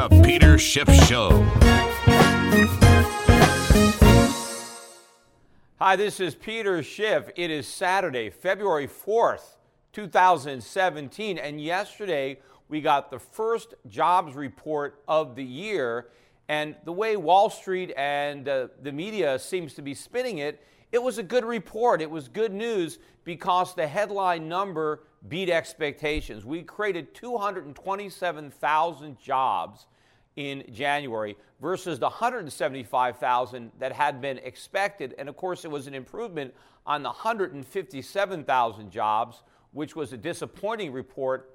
The Peter Schiff Show. Hi, this is Peter Schiff. It is Saturday, February 4th, 2017, and yesterday we got the first jobs report of the year. And the way Wall Street and uh, the media seems to be spinning it, it was a good report. It was good news because the headline number beat expectations. We created 227,000 jobs in January versus the 175,000 that had been expected. And of course, it was an improvement on the 157,000 jobs, which was a disappointing report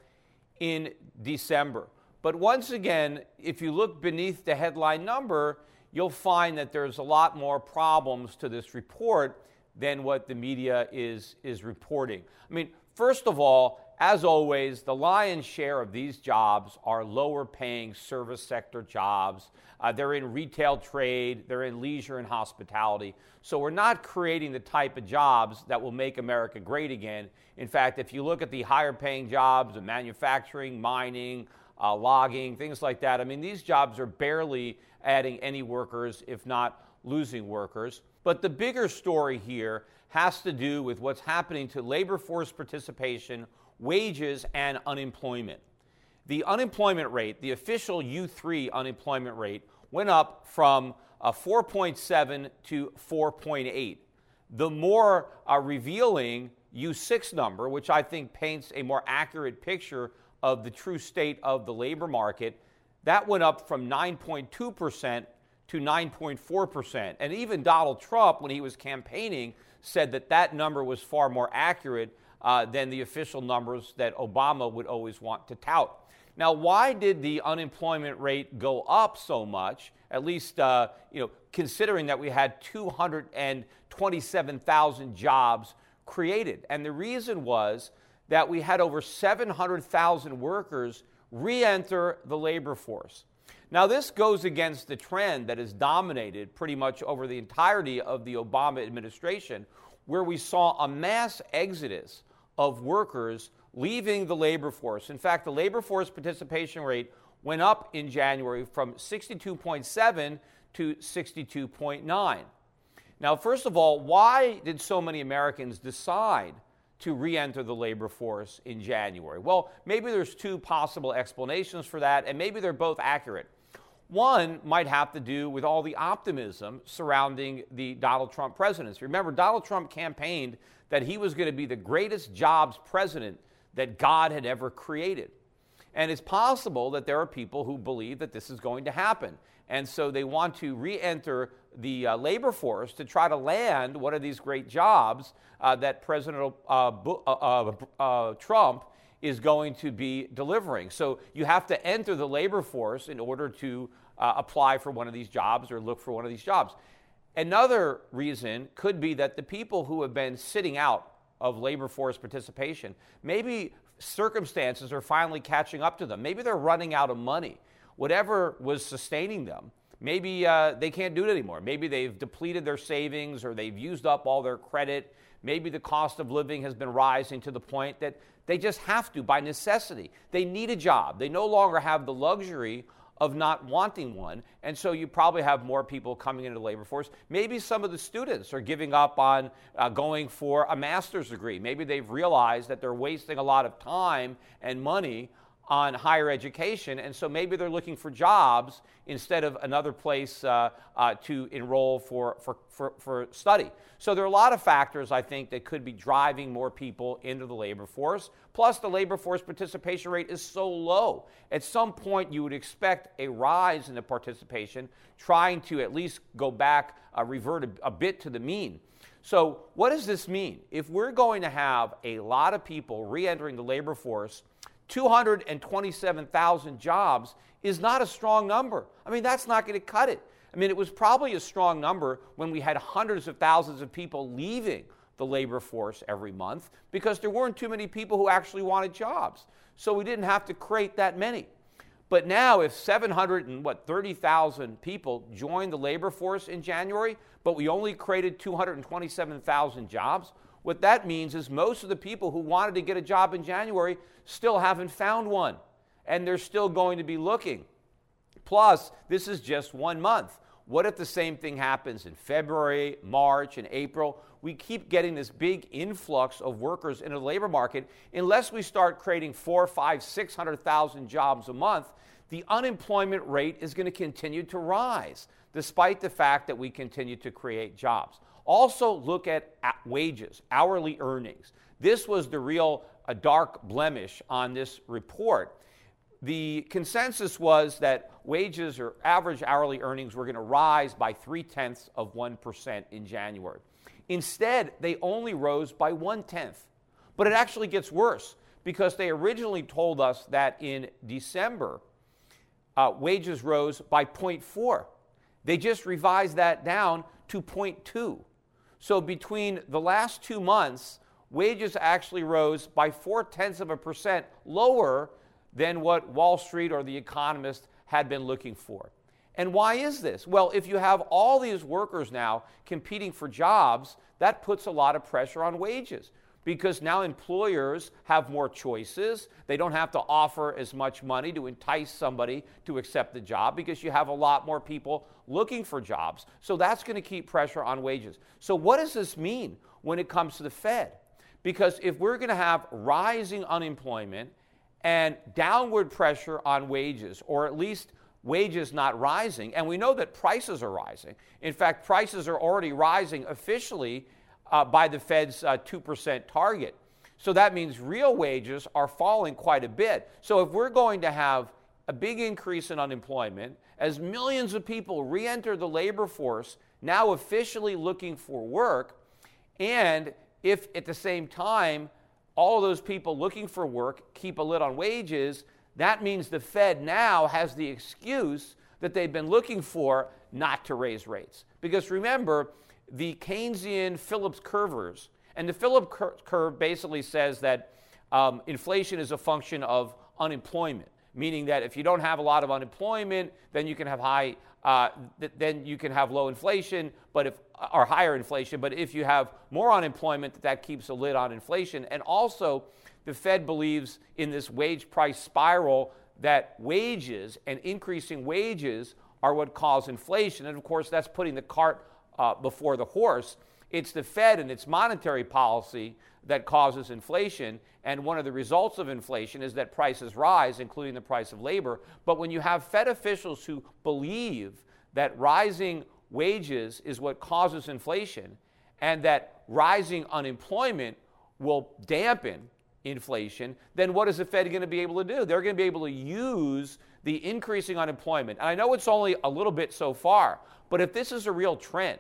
in December. But once again, if you look beneath the headline number, you'll find that there's a lot more problems to this report than what the media is, is reporting. I mean, First of all, as always, the lion's share of these jobs are lower paying service sector jobs. Uh, they're in retail trade, they're in leisure and hospitality. So we're not creating the type of jobs that will make America great again. In fact, if you look at the higher paying jobs of manufacturing, mining, uh, logging, things like that, I mean, these jobs are barely adding any workers, if not losing workers. But the bigger story here has to do with what's happening to labor force participation, wages, and unemployment. The unemployment rate, the official U3 unemployment rate, went up from uh, 4.7 to 4.8. The more uh, revealing U6 number, which I think paints a more accurate picture of the true state of the labor market, that went up from 9.2% to 9.4%. And even Donald Trump, when he was campaigning, said that that number was far more accurate uh, than the official numbers that Obama would always want to tout. Now, why did the unemployment rate go up so much? At least, uh, you know, considering that we had 227,000 jobs created, and the reason was that we had over 700,000 workers re-enter the labor force. Now, this goes against the trend that has dominated pretty much over the entirety of the Obama administration, where we saw a mass exodus of workers leaving the labor force. In fact, the labor force participation rate went up in January from 62.7 to 62.9. Now, first of all, why did so many Americans decide to re enter the labor force in January? Well, maybe there's two possible explanations for that, and maybe they're both accurate. One might have to do with all the optimism surrounding the Donald Trump presidency. Remember, Donald Trump campaigned that he was going to be the greatest jobs president that God had ever created. And it's possible that there are people who believe that this is going to happen. And so they want to re enter the uh, labor force to try to land one of these great jobs uh, that President uh, uh, uh, Trump is going to be delivering. So you have to enter the labor force in order to uh, apply for one of these jobs or look for one of these jobs. Another reason could be that the people who have been sitting out of labor force participation. Maybe circumstances are finally catching up to them. Maybe they're running out of money. Whatever was sustaining them, maybe uh, they can't do it anymore. Maybe they've depleted their savings or they've used up all their credit. Maybe the cost of living has been rising to the point that they just have to by necessity. They need a job. They no longer have the luxury of not wanting one. And so you probably have more people coming into the labor force. Maybe some of the students are giving up on uh, going for a master's degree. Maybe they've realized that they're wasting a lot of time and money on higher education, and so maybe they're looking for jobs instead of another place uh, uh, to enroll for, for, for, for, study. So there are a lot of factors, I think, that could be driving more people into the labor force. Plus, the labor force participation rate is so low. At some point, you would expect a rise in the participation, trying to at least go back, uh, revert a, a bit to the mean. So, what does this mean? If we're going to have a lot of people re entering the labor force, 227,000 jobs is not a strong number. I mean, that's not going to cut it. I mean, it was probably a strong number when we had hundreds of thousands of people leaving the labor force every month because there weren't too many people who actually wanted jobs. So we didn't have to create that many. But now, if 700 and what 30,000 people joined the labor force in January, but we only created 227,000 jobs, what that means is most of the people who wanted to get a job in January still haven't found one, and they're still going to be looking. Plus, this is just one month. What if the same thing happens in February, March, and April? We keep getting this big influx of workers into the labor market. Unless we start creating four, five, six hundred thousand jobs a month, the unemployment rate is going to continue to rise, despite the fact that we continue to create jobs. Also, look at wages, hourly earnings. This was the real dark blemish on this report. The consensus was that wages or average hourly earnings were going to rise by three tenths of 1% in January. Instead, they only rose by one tenth. But it actually gets worse because they originally told us that in December, uh, wages rose by 0.4. They just revised that down to 0.2. So between the last two months, wages actually rose by four tenths of a percent lower than what Wall Street or the economist had been looking for. And why is this? Well, if you have all these workers now competing for jobs, that puts a lot of pressure on wages because now employers have more choices. They don't have to offer as much money to entice somebody to accept the job because you have a lot more people looking for jobs. So that's going to keep pressure on wages. So, what does this mean when it comes to the Fed? Because if we're going to have rising unemployment and downward pressure on wages, or at least wages not rising, and we know that prices are rising. In fact, prices are already rising officially uh, by the Fed's uh, 2% target. So that means real wages are falling quite a bit. So if we're going to have a big increase in unemployment, as millions of people re enter the labor force, now officially looking for work, and if at the same time all those people looking for work keep a lid on wages, that means the Fed now has the excuse that they've been looking for not to raise rates. Because remember, the Keynesian Phillips curvers. And the Phillips curve basically says that um, inflation is a function of unemployment, meaning that if you don't have a lot of unemployment, then you can have high, uh, th- then you can have low inflation, but if or higher inflation. But if you have more unemployment, that, that keeps a lid on inflation. And also, the Fed believes in this wage price spiral that wages and increasing wages are what cause inflation. And of course, that's putting the cart uh, before the horse. It's the Fed and its monetary policy that causes inflation. And one of the results of inflation is that prices rise, including the price of labor. But when you have Fed officials who believe that rising wages is what causes inflation and that rising unemployment will dampen inflation, then what is the Fed going to be able to do? They're going to be able to use the increasing unemployment. And I know it's only a little bit so far, but if this is a real trend,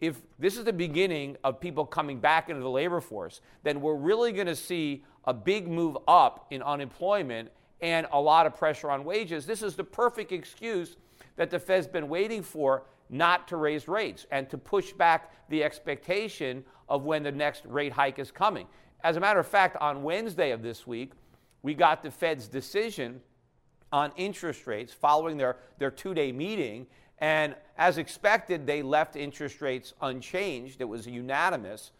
if this is the beginning of people coming back into the labor force, then we're really going to see a big move up in unemployment and a lot of pressure on wages. This is the perfect excuse that the Fed's been waiting for not to raise rates and to push back the expectation of when the next rate hike is coming. As a matter of fact, on Wednesday of this week, we got the Fed's decision on interest rates following their, their two day meeting. And as expected, they left interest rates unchanged. It was unanimous.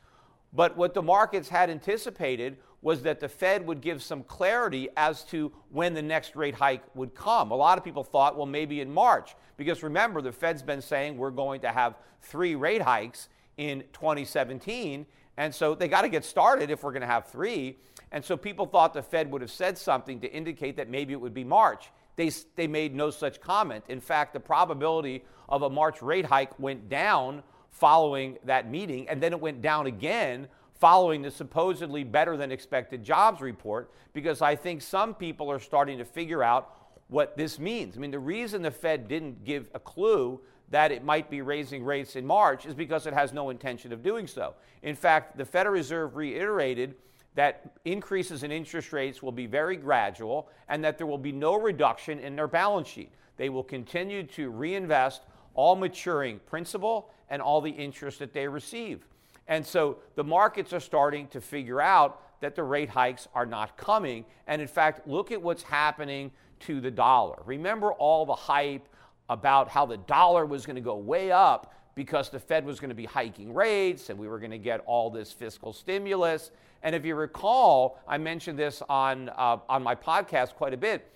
But what the markets had anticipated was that the Fed would give some clarity as to when the next rate hike would come. A lot of people thought, well, maybe in March, because remember, the Fed's been saying we're going to have three rate hikes in 2017. And so they got to get started if we're going to have three. And so people thought the Fed would have said something to indicate that maybe it would be March. They, they made no such comment. In fact, the probability of a March rate hike went down following that meeting, and then it went down again following the supposedly better than expected jobs report because I think some people are starting to figure out what this means. I mean, the reason the Fed didn't give a clue that it might be raising rates in March is because it has no intention of doing so. In fact, the Federal Reserve reiterated that increases in interest rates will be very gradual and that there will be no reduction in their balance sheet. They will continue to reinvest all maturing principal and all the interest that they receive. And so the markets are starting to figure out that the rate hikes are not coming. And in fact, look at what's happening to the dollar. Remember all the hype about how the dollar was going to go way up because the Fed was going to be hiking rates and we were going to get all this fiscal stimulus. And if you recall, I mentioned this on, uh, on my podcast quite a bit.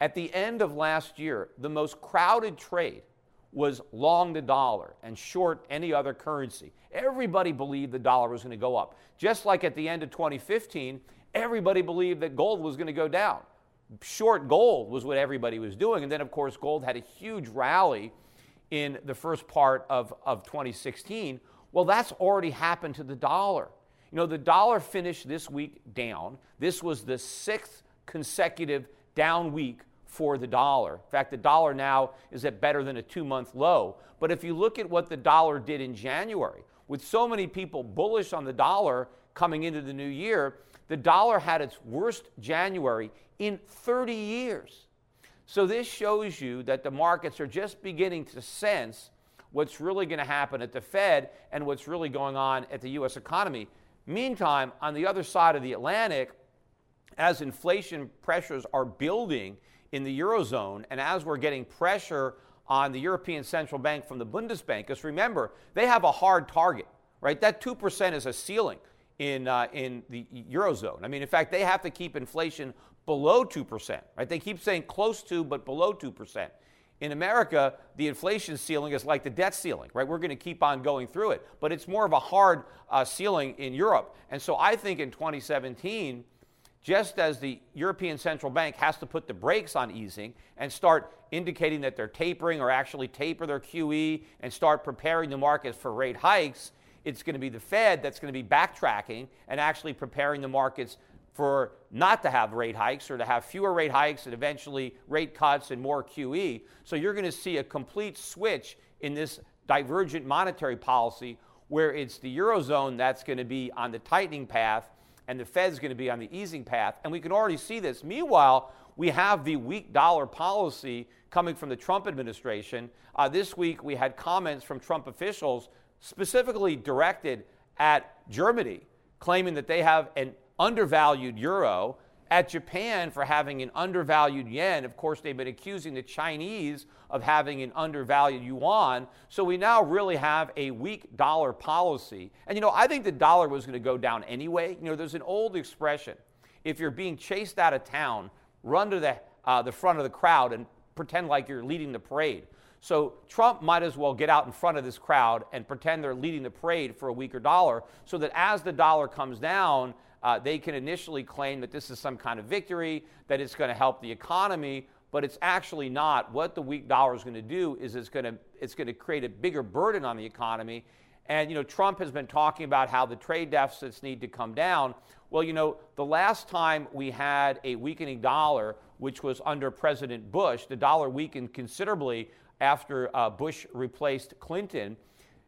At the end of last year, the most crowded trade was long the dollar and short any other currency. Everybody believed the dollar was going to go up. Just like at the end of 2015, everybody believed that gold was going to go down. Short gold was what everybody was doing. And then, of course, gold had a huge rally in the first part of, of 2016. Well, that's already happened to the dollar. You know, the dollar finished this week down. This was the sixth consecutive down week for the dollar. In fact, the dollar now is at better than a two month low. But if you look at what the dollar did in January, with so many people bullish on the dollar coming into the new year, the dollar had its worst January in 30 years. So this shows you that the markets are just beginning to sense what's really going to happen at the Fed and what's really going on at the US economy. Meantime, on the other side of the Atlantic, as inflation pressures are building in the Eurozone, and as we're getting pressure on the European Central Bank from the Bundesbank, because remember, they have a hard target, right? That 2% is a ceiling in, uh, in the Eurozone. I mean, in fact, they have to keep inflation below 2%, right? They keep saying close to, but below 2%. In America, the inflation ceiling is like the debt ceiling, right? We're going to keep on going through it, but it's more of a hard uh, ceiling in Europe. And so I think in 2017, just as the European Central Bank has to put the brakes on easing and start indicating that they're tapering or actually taper their QE and start preparing the markets for rate hikes, it's going to be the Fed that's going to be backtracking and actually preparing the markets for not to have rate hikes or to have fewer rate hikes and eventually rate cuts and more QE. So you're going to see a complete switch in this divergent monetary policy where it's the Eurozone that's going to be on the tightening path and the Fed's going to be on the easing path. And we can already see this. Meanwhile, we have the weak dollar policy coming from the Trump administration. Uh, this week, we had comments from Trump officials specifically directed at Germany, claiming that they have an undervalued euro at Japan for having an undervalued yen. Of course, they've been accusing the Chinese of having an undervalued yuan. So we now really have a weak dollar policy. And you know, I think the dollar was going to go down anyway. You know, there's an old expression if you're being chased out of town, run to the, uh, the front of the crowd and pretend like you're leading the parade. So Trump might as well get out in front of this crowd and pretend they're leading the parade for a weaker dollar so that as the dollar comes down, uh, they can initially claim that this is some kind of victory, that it's going to help the economy, but it's actually not. What the weak dollar is going to do is it's going to it's going to create a bigger burden on the economy. And you know, Trump has been talking about how the trade deficits need to come down. Well, you know, the last time we had a weakening dollar, which was under President Bush, the dollar weakened considerably after uh, Bush replaced Clinton.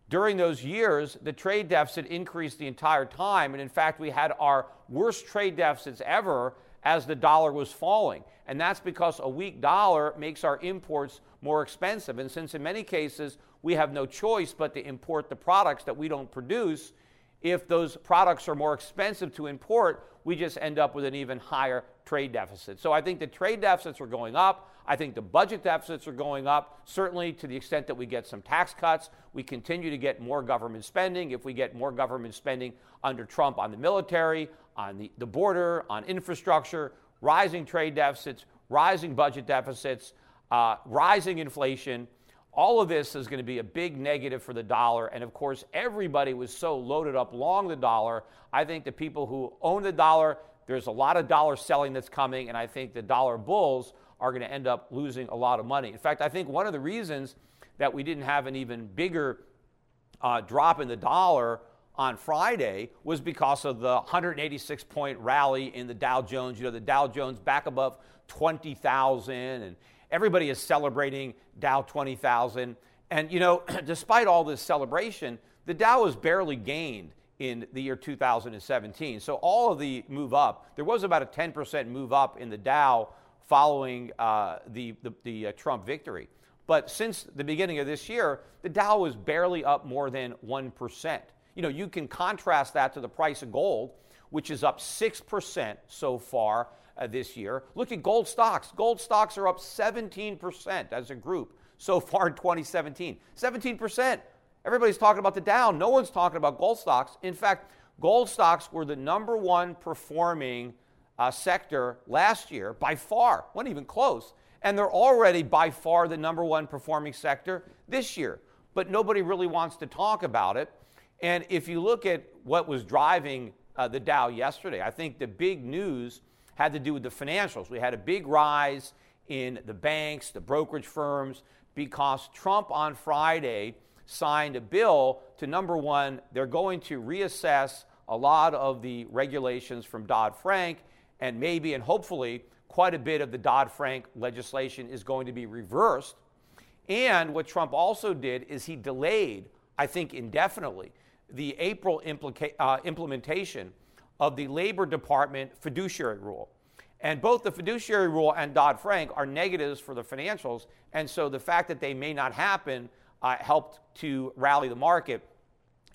During those years, the trade deficit increased the entire time. And in fact, we had our worst trade deficits ever as the dollar was falling. And that's because a weak dollar makes our imports more expensive. And since in many cases we have no choice but to import the products that we don't produce. If those products are more expensive to import, we just end up with an even higher trade deficit. So I think the trade deficits are going up. I think the budget deficits are going up, certainly to the extent that we get some tax cuts. We continue to get more government spending. If we get more government spending under Trump on the military, on the, the border, on infrastructure, rising trade deficits, rising budget deficits, uh, rising inflation, all of this is going to be a big negative for the dollar. And of course, everybody was so loaded up long the dollar. I think the people who own the dollar, there's a lot of dollar selling that's coming, and I think the dollar bulls are going to end up losing a lot of money. In fact, I think one of the reasons that we didn't have an even bigger uh, drop in the dollar on Friday was because of the 186 point rally in the Dow Jones. You know, the Dow Jones back above 20,000, and everybody is celebrating Dow 20,000. And, you know, despite all this celebration, the Dow has barely gained in the year 2017. So all of the move up, there was about a 10% move up in the Dow following uh, the, the, the uh, Trump victory. But since the beginning of this year, the Dow was barely up more than 1%. You know, you can contrast that to the price of gold, which is up 6% so far uh, this year. Look at gold stocks. Gold stocks are up 17% as a group so far in 2017. 17%. Everybody's talking about the Dow. No one's talking about gold stocks. In fact, gold stocks were the number one performing uh, sector last year by far, wasn't even close. And they're already by far the number one performing sector this year. But nobody really wants to talk about it. And if you look at what was driving uh, the Dow yesterday, I think the big news had to do with the financials. We had a big rise in the banks, the brokerage firms, because Trump on Friday signed a bill to number one, they're going to reassess a lot of the regulations from Dodd Frank and maybe and hopefully quite a bit of the Dodd Frank legislation is going to be reversed. And what Trump also did is he delayed, I think indefinitely, the April implica- uh, implementation of the Labor Department fiduciary rule. And both the fiduciary rule and Dodd Frank are negatives for the financials. And so the fact that they may not happen uh, helped to rally the market.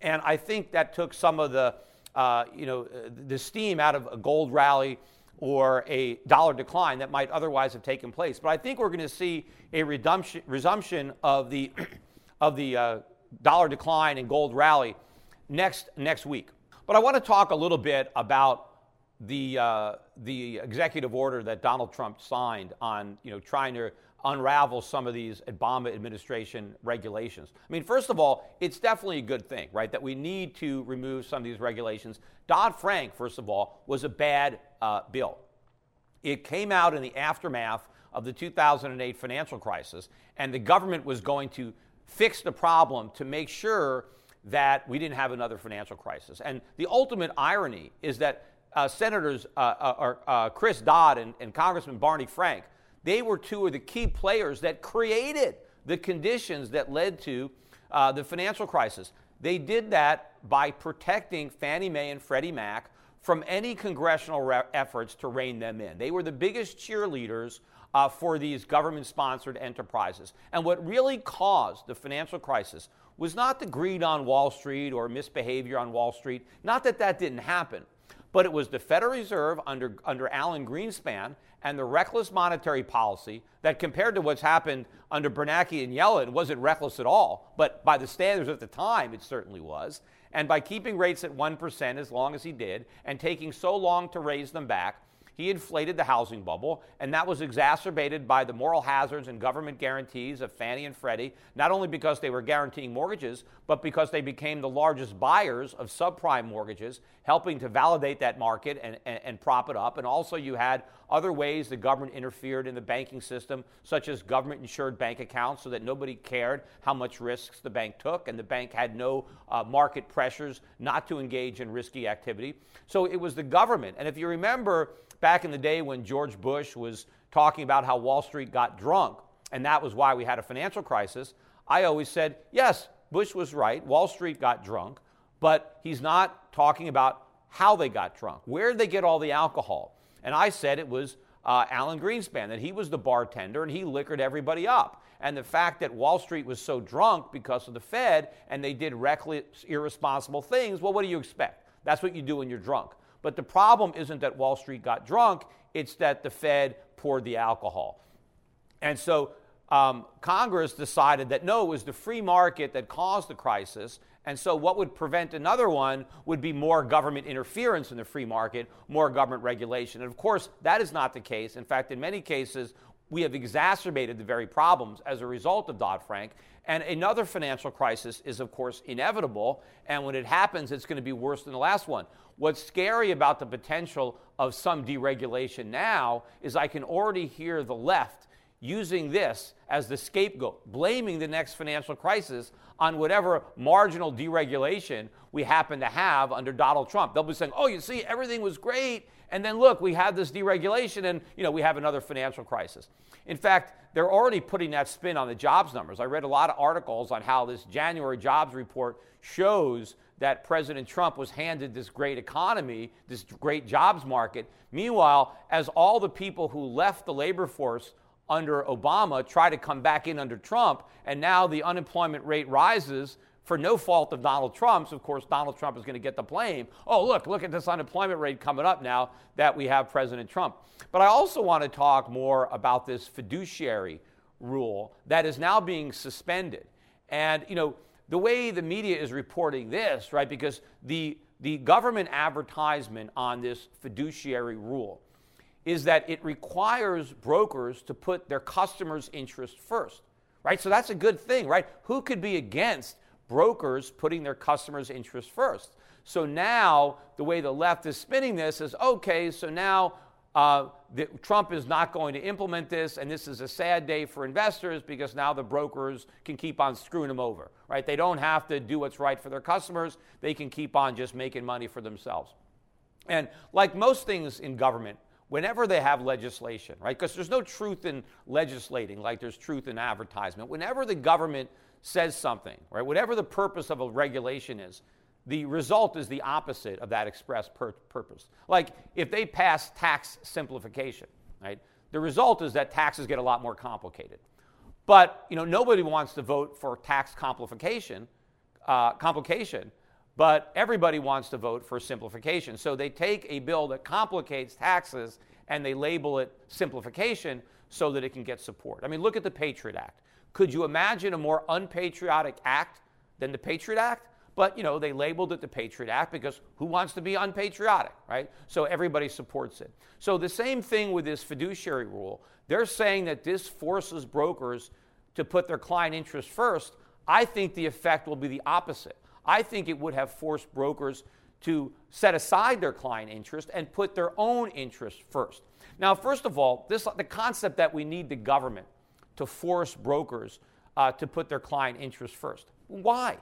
And I think that took some of the, uh, you know, the steam out of a gold rally or a dollar decline that might otherwise have taken place. But I think we're going to see a resumption of the, of the uh, dollar decline and gold rally next, next week. But I want to talk a little bit about the, uh, the executive order that Donald Trump signed on you know, trying to unravel some of these Obama administration regulations. I mean, first of all, it's definitely a good thing, right, that we need to remove some of these regulations. Dodd Frank, first of all, was a bad uh, bill. It came out in the aftermath of the 2008 financial crisis, and the government was going to fix the problem to make sure that we didn't have another financial crisis. And the ultimate irony is that uh, Senators uh, uh, uh Chris Dodd and, and Congressman Barney Frank they were two of the key players that created the conditions that led to uh, the financial crisis. They did that by protecting Fannie Mae and Freddie Mac from any congressional re- efforts to rein them in. They were the biggest cheerleaders uh, for these government sponsored enterprises. And what really caused the financial crisis was not the greed on Wall Street or misbehavior on Wall Street, not that that didn't happen, but it was the Federal Reserve under, under Alan Greenspan and the reckless monetary policy that, compared to what's happened under Bernanke and Yellen, wasn't reckless at all. But by the standards at the time, it certainly was. And by keeping rates at 1% as long as he did and taking so long to raise them back, he inflated the housing bubble, and that was exacerbated by the moral hazards and government guarantees of Fannie and Freddie, not only because they were guaranteeing mortgages, but because they became the largest buyers of subprime mortgages, helping to validate that market and, and, and prop it up. And also, you had other ways the government interfered in the banking system, such as government insured bank accounts, so that nobody cared how much risks the bank took, and the bank had no uh, market pressures not to engage in risky activity. So it was the government. And if you remember, back in the day when George Bush was talking about how Wall Street got drunk, and that was why we had a financial crisis, I always said, yes, Bush was right. Wall Street got drunk, but he's not talking about how they got drunk. Where did they get all the alcohol? And I said it was uh, Alan Greenspan, that he was the bartender and he liquored everybody up. And the fact that Wall Street was so drunk because of the Fed and they did reckless, irresponsible things, well, what do you expect? That's what you do when you're drunk. But the problem isn't that Wall Street got drunk, it's that the Fed poured the alcohol. And so um, Congress decided that no, it was the free market that caused the crisis. And so, what would prevent another one would be more government interference in the free market, more government regulation. And of course, that is not the case. In fact, in many cases, we have exacerbated the very problems as a result of Dodd Frank. And another financial crisis is, of course, inevitable. And when it happens, it's going to be worse than the last one. What's scary about the potential of some deregulation now is I can already hear the left using this as the scapegoat, blaming the next financial crisis on whatever marginal deregulation we happen to have under Donald Trump. They'll be saying, "Oh, you see, everything was great, and then look, we have this deregulation, and you know we have another financial crisis." In fact, they're already putting that spin on the jobs numbers. I read a lot of articles on how this January jobs report shows that President Trump was handed this great economy, this great jobs market. Meanwhile, as all the people who left the labor force under Obama try to come back in under Trump, and now the unemployment rate rises for no fault of Donald Trump's. Of course, Donald Trump is going to get the blame. Oh, look, look at this unemployment rate coming up now that we have President Trump. But I also want to talk more about this fiduciary rule that is now being suspended. And, you know, the way the media is reporting this, right, because the, the government advertisement on this fiduciary rule is that it requires brokers to put their customers' interest first, right? So that's a good thing, right? Who could be against brokers putting their customers' interests first? So now the way the left is spinning this is okay, so now uh, the, Trump is not going to implement this, and this is a sad day for investors because now the brokers can keep on screwing them over, right? They don't have to do what's right for their customers, they can keep on just making money for themselves. And like most things in government, whenever they have legislation, right? Because there's no truth in legislating like there's truth in advertisement. Whenever the government says something, right, whatever the purpose of a regulation is, the result is the opposite of that express pur- purpose. Like if they pass tax simplification, right, the result is that taxes get a lot more complicated. But you know nobody wants to vote for tax complication, uh, complication but everybody wants to vote for simplification. So they take a bill that complicates taxes and they label it simplification so that it can get support. I mean, look at the Patriot Act. Could you imagine a more unpatriotic act than the Patriot Act? But, you know, they labeled it the Patriot Act because who wants to be unpatriotic, right? So everybody supports it. So the same thing with this fiduciary rule. They're saying that this forces brokers to put their client interest first. I think the effect will be the opposite. I think it would have forced brokers to set aside their client interest and put their own interest first. Now, first of all, this, the concept that we need the government to force brokers uh, to put their client interest first. Why?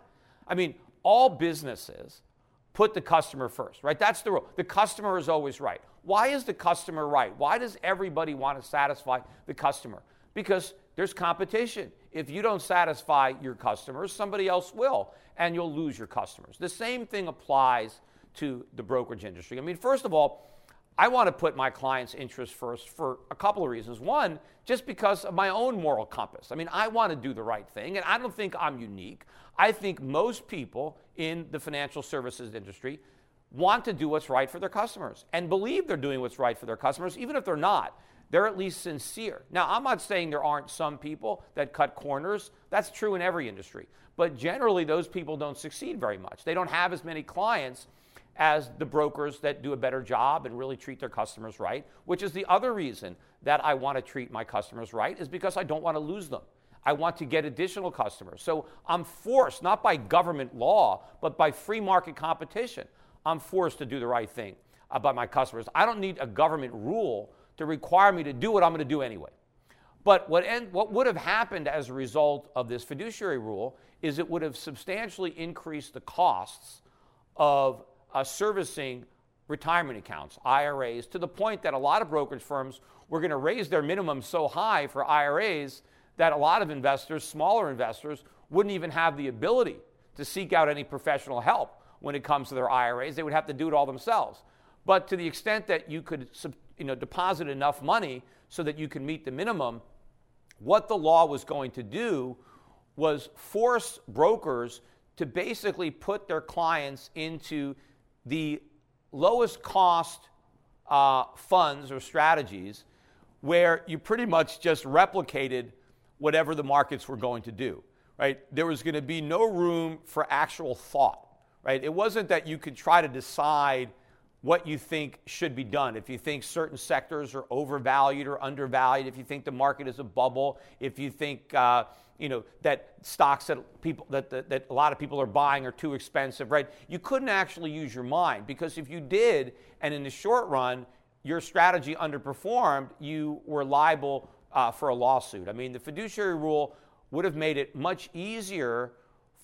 I mean, all businesses put the customer first, right? That's the rule. The customer is always right. Why is the customer right? Why does everybody want to satisfy the customer? Because there's competition. If you don't satisfy your customers, somebody else will, and you'll lose your customers. The same thing applies to the brokerage industry. I mean, first of all, I want to put my client's interests first for a couple of reasons. One, just because of my own moral compass. I mean, I want to do the right thing, and I don't think I'm unique. I think most people in the financial services industry want to do what's right for their customers and believe they're doing what's right for their customers, even if they're not they're at least sincere. Now, I'm not saying there aren't some people that cut corners. That's true in every industry. But generally, those people don't succeed very much. They don't have as many clients as the brokers that do a better job and really treat their customers right, which is the other reason that I want to treat my customers right, is because I don't want to lose them. I want to get additional customers. So I'm forced, not by government law, but by free market competition, I'm forced to do the right thing uh, about my customers. I don't need a government rule to require me to do what I'm going to do anyway. But what, end, what would have happened as a result of this fiduciary rule is it would have substantially increased the costs of uh, servicing retirement accounts, IRAs, to the point that a lot of brokerage firms were going to raise their minimum so high for IRAs that a lot of investors, smaller investors, wouldn't even have the ability to seek out any professional help when it comes to their IRAs. They would have to do it all themselves. But to the extent that you could you know, deposit enough money so that you can meet the minimum. What the law was going to do was force brokers to basically put their clients into the lowest cost uh, funds or strategies where you pretty much just replicated whatever the markets were going to do, right? There was going to be no room for actual thought, right? It wasn't that you could try to decide what you think should be done. If you think certain sectors are overvalued or undervalued, if you think the market is a bubble, if you think uh, you know that stocks that people that, that, that a lot of people are buying are too expensive, right? You couldn't actually use your mind because if you did, and in the short run your strategy underperformed, you were liable uh, for a lawsuit. I mean, the fiduciary rule would have made it much easier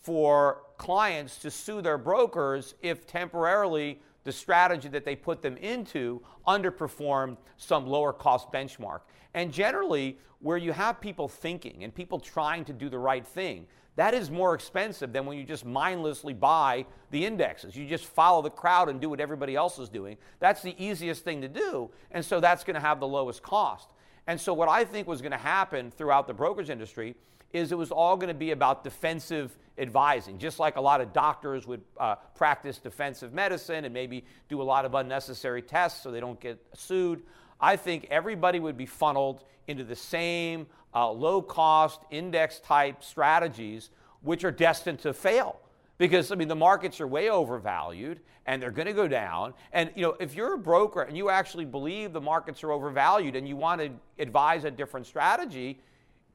for clients to sue their brokers if temporarily the strategy that they put them into underperformed some lower cost benchmark. And generally, where you have people thinking and people trying to do the right thing, that is more expensive than when you just mindlessly buy the indexes. You just follow the crowd and do what everybody else is doing. That's the easiest thing to do. And so that's going to have the lowest cost. And so, what I think was going to happen throughout the brokerage industry is it was all going to be about defensive advising, just like a lot of doctors would uh, practice defensive medicine and maybe do a lot of unnecessary tests so they don't get sued. I think everybody would be funneled into the same uh, low cost index type strategies, which are destined to fail. Because, I mean, the markets are way overvalued and they're going to go down. And, you know, if you're a broker and you actually believe the markets are overvalued and you want to advise a different strategy,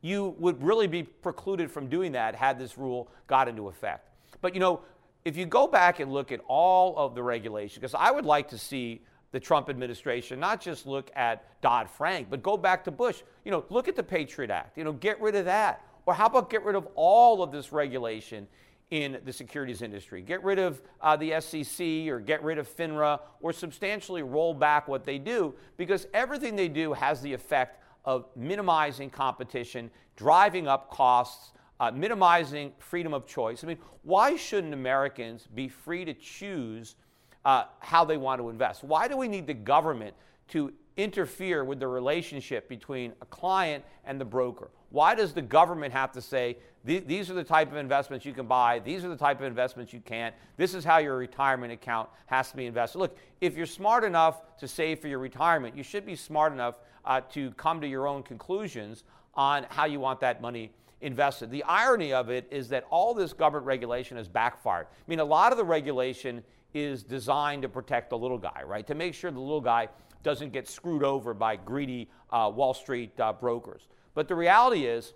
you would really be precluded from doing that had this rule got into effect. But, you know, if you go back and look at all of the regulation, because I would like to see the Trump administration not just look at Dodd Frank, but go back to Bush. You know, look at the Patriot Act. You know, get rid of that. Or how about get rid of all of this regulation in the securities industry? Get rid of uh, the SEC or get rid of FINRA or substantially roll back what they do because everything they do has the effect of minimizing competition, driving up costs, uh, minimizing freedom of choice. I mean, why shouldn't Americans be free to choose uh, how they want to invest? Why do we need the government to interfere with the relationship between a client and the broker? Why does the government have to say, these are the type of investments you can buy, these are the type of investments you can't, this is how your retirement account has to be invested? Look, if you're smart enough to save for your retirement, you should be smart enough uh, to come to your own conclusions on how you want that money invested. The irony of it is that all this government regulation has backfired. I mean, a lot of the regulation is designed to protect the little guy, right? To make sure the little guy doesn't get screwed over by greedy uh, Wall Street uh, brokers. But the reality is,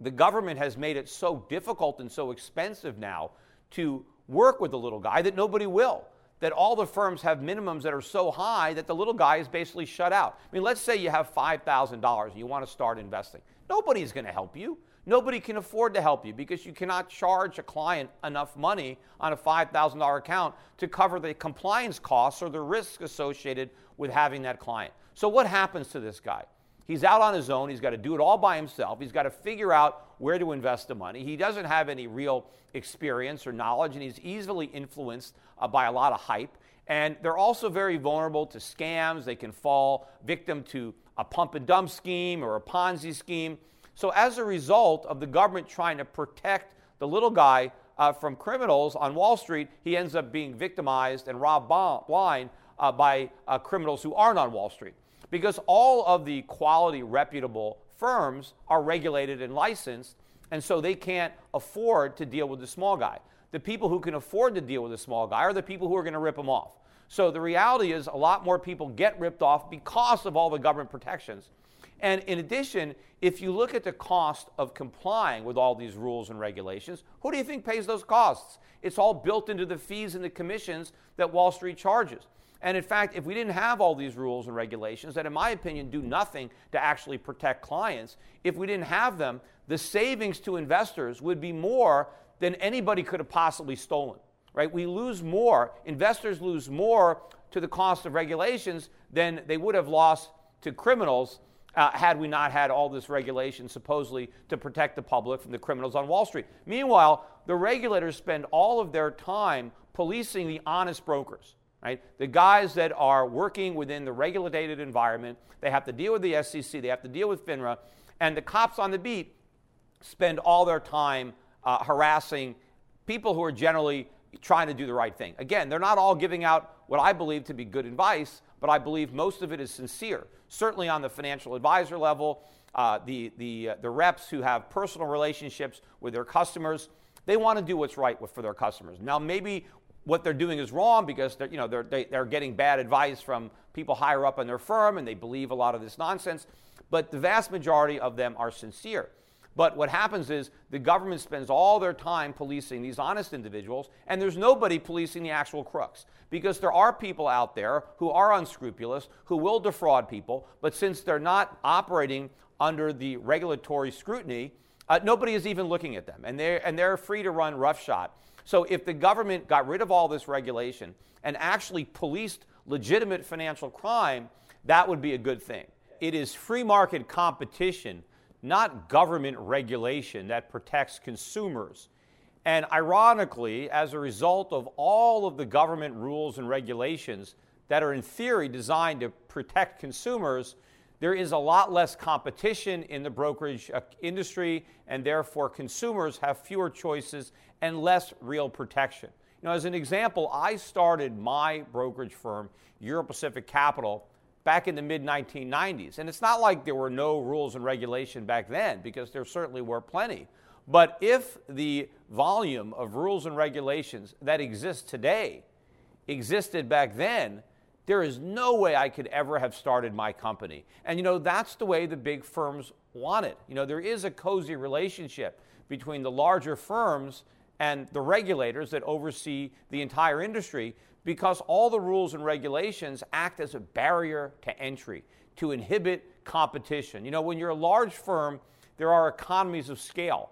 the government has made it so difficult and so expensive now to work with the little guy that nobody will. That all the firms have minimums that are so high that the little guy is basically shut out. I mean, let's say you have $5,000 and you want to start investing. Nobody's going to help you. Nobody can afford to help you because you cannot charge a client enough money on a $5,000 account to cover the compliance costs or the risks associated with having that client. So, what happens to this guy? He's out on his own. He's got to do it all by himself. He's got to figure out where to invest the money. He doesn't have any real experience or knowledge, and he's easily influenced uh, by a lot of hype. And they're also very vulnerable to scams. They can fall victim to a pump and dump scheme or a Ponzi scheme. So, as a result of the government trying to protect the little guy uh, from criminals on Wall Street, he ends up being victimized and robbed blind uh, by uh, criminals who aren't on Wall Street because all of the quality, reputable firms are regulated and licensed, and so they can't afford to deal with the small guy. The people who can afford to deal with the small guy are the people who are going to rip them off. So the reality is, a lot more people get ripped off because of all the government protections. And in addition, if you look at the cost of complying with all these rules and regulations, who do you think pays those costs? It's all built into the fees and the commissions that Wall Street charges. And in fact, if we didn't have all these rules and regulations that, in my opinion, do nothing to actually protect clients, if we didn't have them, the savings to investors would be more than anybody could have possibly stolen. Right? We lose more, investors lose more to the cost of regulations than they would have lost to criminals uh, had we not had all this regulation supposedly to protect the public from the criminals on Wall Street. Meanwhile, the regulators spend all of their time policing the honest brokers right? The guys that are working within the regulated environment, they have to deal with the SEC, they have to deal with FINRA, and the cops on the beat spend all their time uh, harassing people who are generally trying to do the right thing. Again, they're not all giving out what I believe to be good advice, but I believe most of it is sincere. Certainly on the financial advisor level, uh, the, the, uh, the reps who have personal relationships with their customers, they want to do what's right for their customers. Now, maybe what they're doing is wrong because they're, you know, they're, they, are they are getting bad advice from people higher up in their firm and they believe a lot of this nonsense, but the vast majority of them are sincere. But what happens is the government spends all their time policing these honest individuals, and there's nobody policing the actual crooks. Because there are people out there who are unscrupulous, who will defraud people, but since they're not operating under the regulatory scrutiny, uh, nobody is even looking at them, and they're, and they're free to run roughshod. So if the government got rid of all this regulation and actually policed legitimate financial crime, that would be a good thing. It is free market competition not government regulation that protects consumers. And ironically, as a result of all of the government rules and regulations that are in theory designed to protect consumers, there is a lot less competition in the brokerage uh, industry, and therefore consumers have fewer choices and less real protection. You know, as an example, I started my brokerage firm, Euro Pacific Capital, back in the mid 1990s. And it's not like there were no rules and regulation back then, because there certainly were plenty. But if the volume of rules and regulations that exist today existed back then, there is no way I could ever have started my company. And you know, that's the way the big firms want it. You know, there is a cozy relationship between the larger firms and the regulators that oversee the entire industry because all the rules and regulations act as a barrier to entry to inhibit competition. You know, when you're a large firm, there are economies of scale.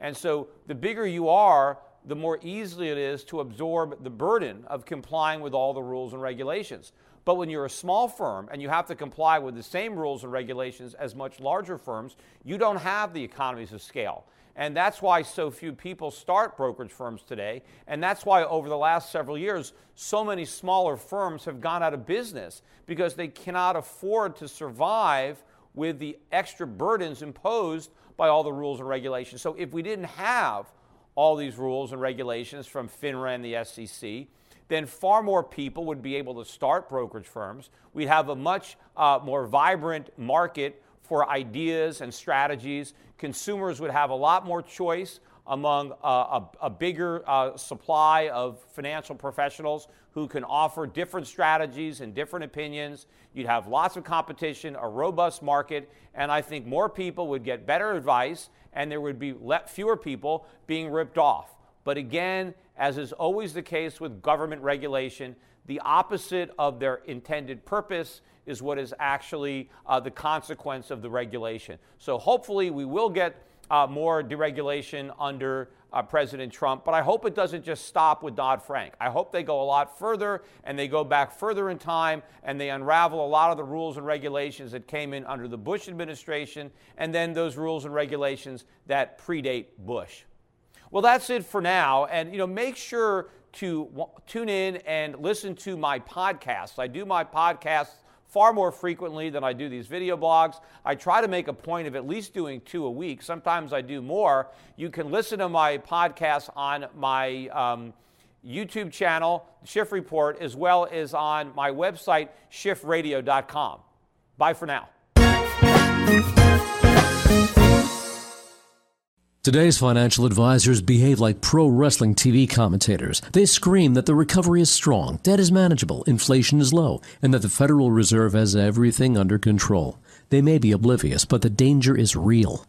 And so the bigger you are, the more easily it is to absorb the burden of complying with all the rules and regulations. But when you're a small firm and you have to comply with the same rules and regulations as much larger firms, you don't have the economies of scale. And that's why so few people start brokerage firms today. And that's why over the last several years, so many smaller firms have gone out of business because they cannot afford to survive with the extra burdens imposed by all the rules and regulations. So if we didn't have all these rules and regulations from FINRA and the SEC, then far more people would be able to start brokerage firms. We'd have a much uh, more vibrant market for ideas and strategies. Consumers would have a lot more choice among uh, a, a, bigger uh, supply of financial professionals who can offer different strategies and different opinions. You'd have lots of competition, a robust market, and I think more people would get better advice and there would be fewer people being ripped off. But again, as is always the case with government regulation, the opposite of their intended purpose is what is actually uh, the consequence of the regulation. So hopefully we will get uh, more deregulation under uh, President Trump, but I hope it doesn't just stop with Dodd Frank. I hope they go a lot further and they go back further in time and they unravel a lot of the rules and regulations that came in under the Bush administration and then those rules and regulations that predate Bush. Well, that's it for now. And, you know, make sure to w- tune in and listen to my podcasts. I do my podcasts far more frequently than I do these video blogs. I try to make a point of at least doing two a week. Sometimes I do more. You can listen to my podcast on my um, YouTube channel, Schiff Report, as well as on my website, schiffradio.com. Bye for now. Today's financial advisors behave like pro wrestling TV commentators. They scream that the recovery is strong, debt is manageable, inflation is low, and that the Federal Reserve has everything under control. They may be oblivious, but the danger is real.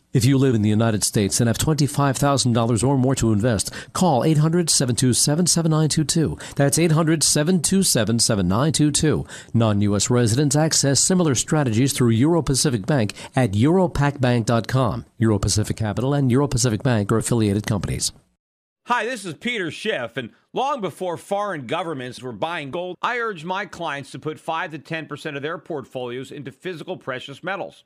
If you live in the United States and have $25,000 or more to invest, call 800 727 7922. That's 800 727 7922. Non U.S. residents access similar strategies through Euro Pacific Bank at europacbank.com. Euro Pacific Capital and Euro Pacific Bank are affiliated companies. Hi, this is Peter Schiff, and long before foreign governments were buying gold, I urged my clients to put 5 to 10% of their portfolios into physical precious metals.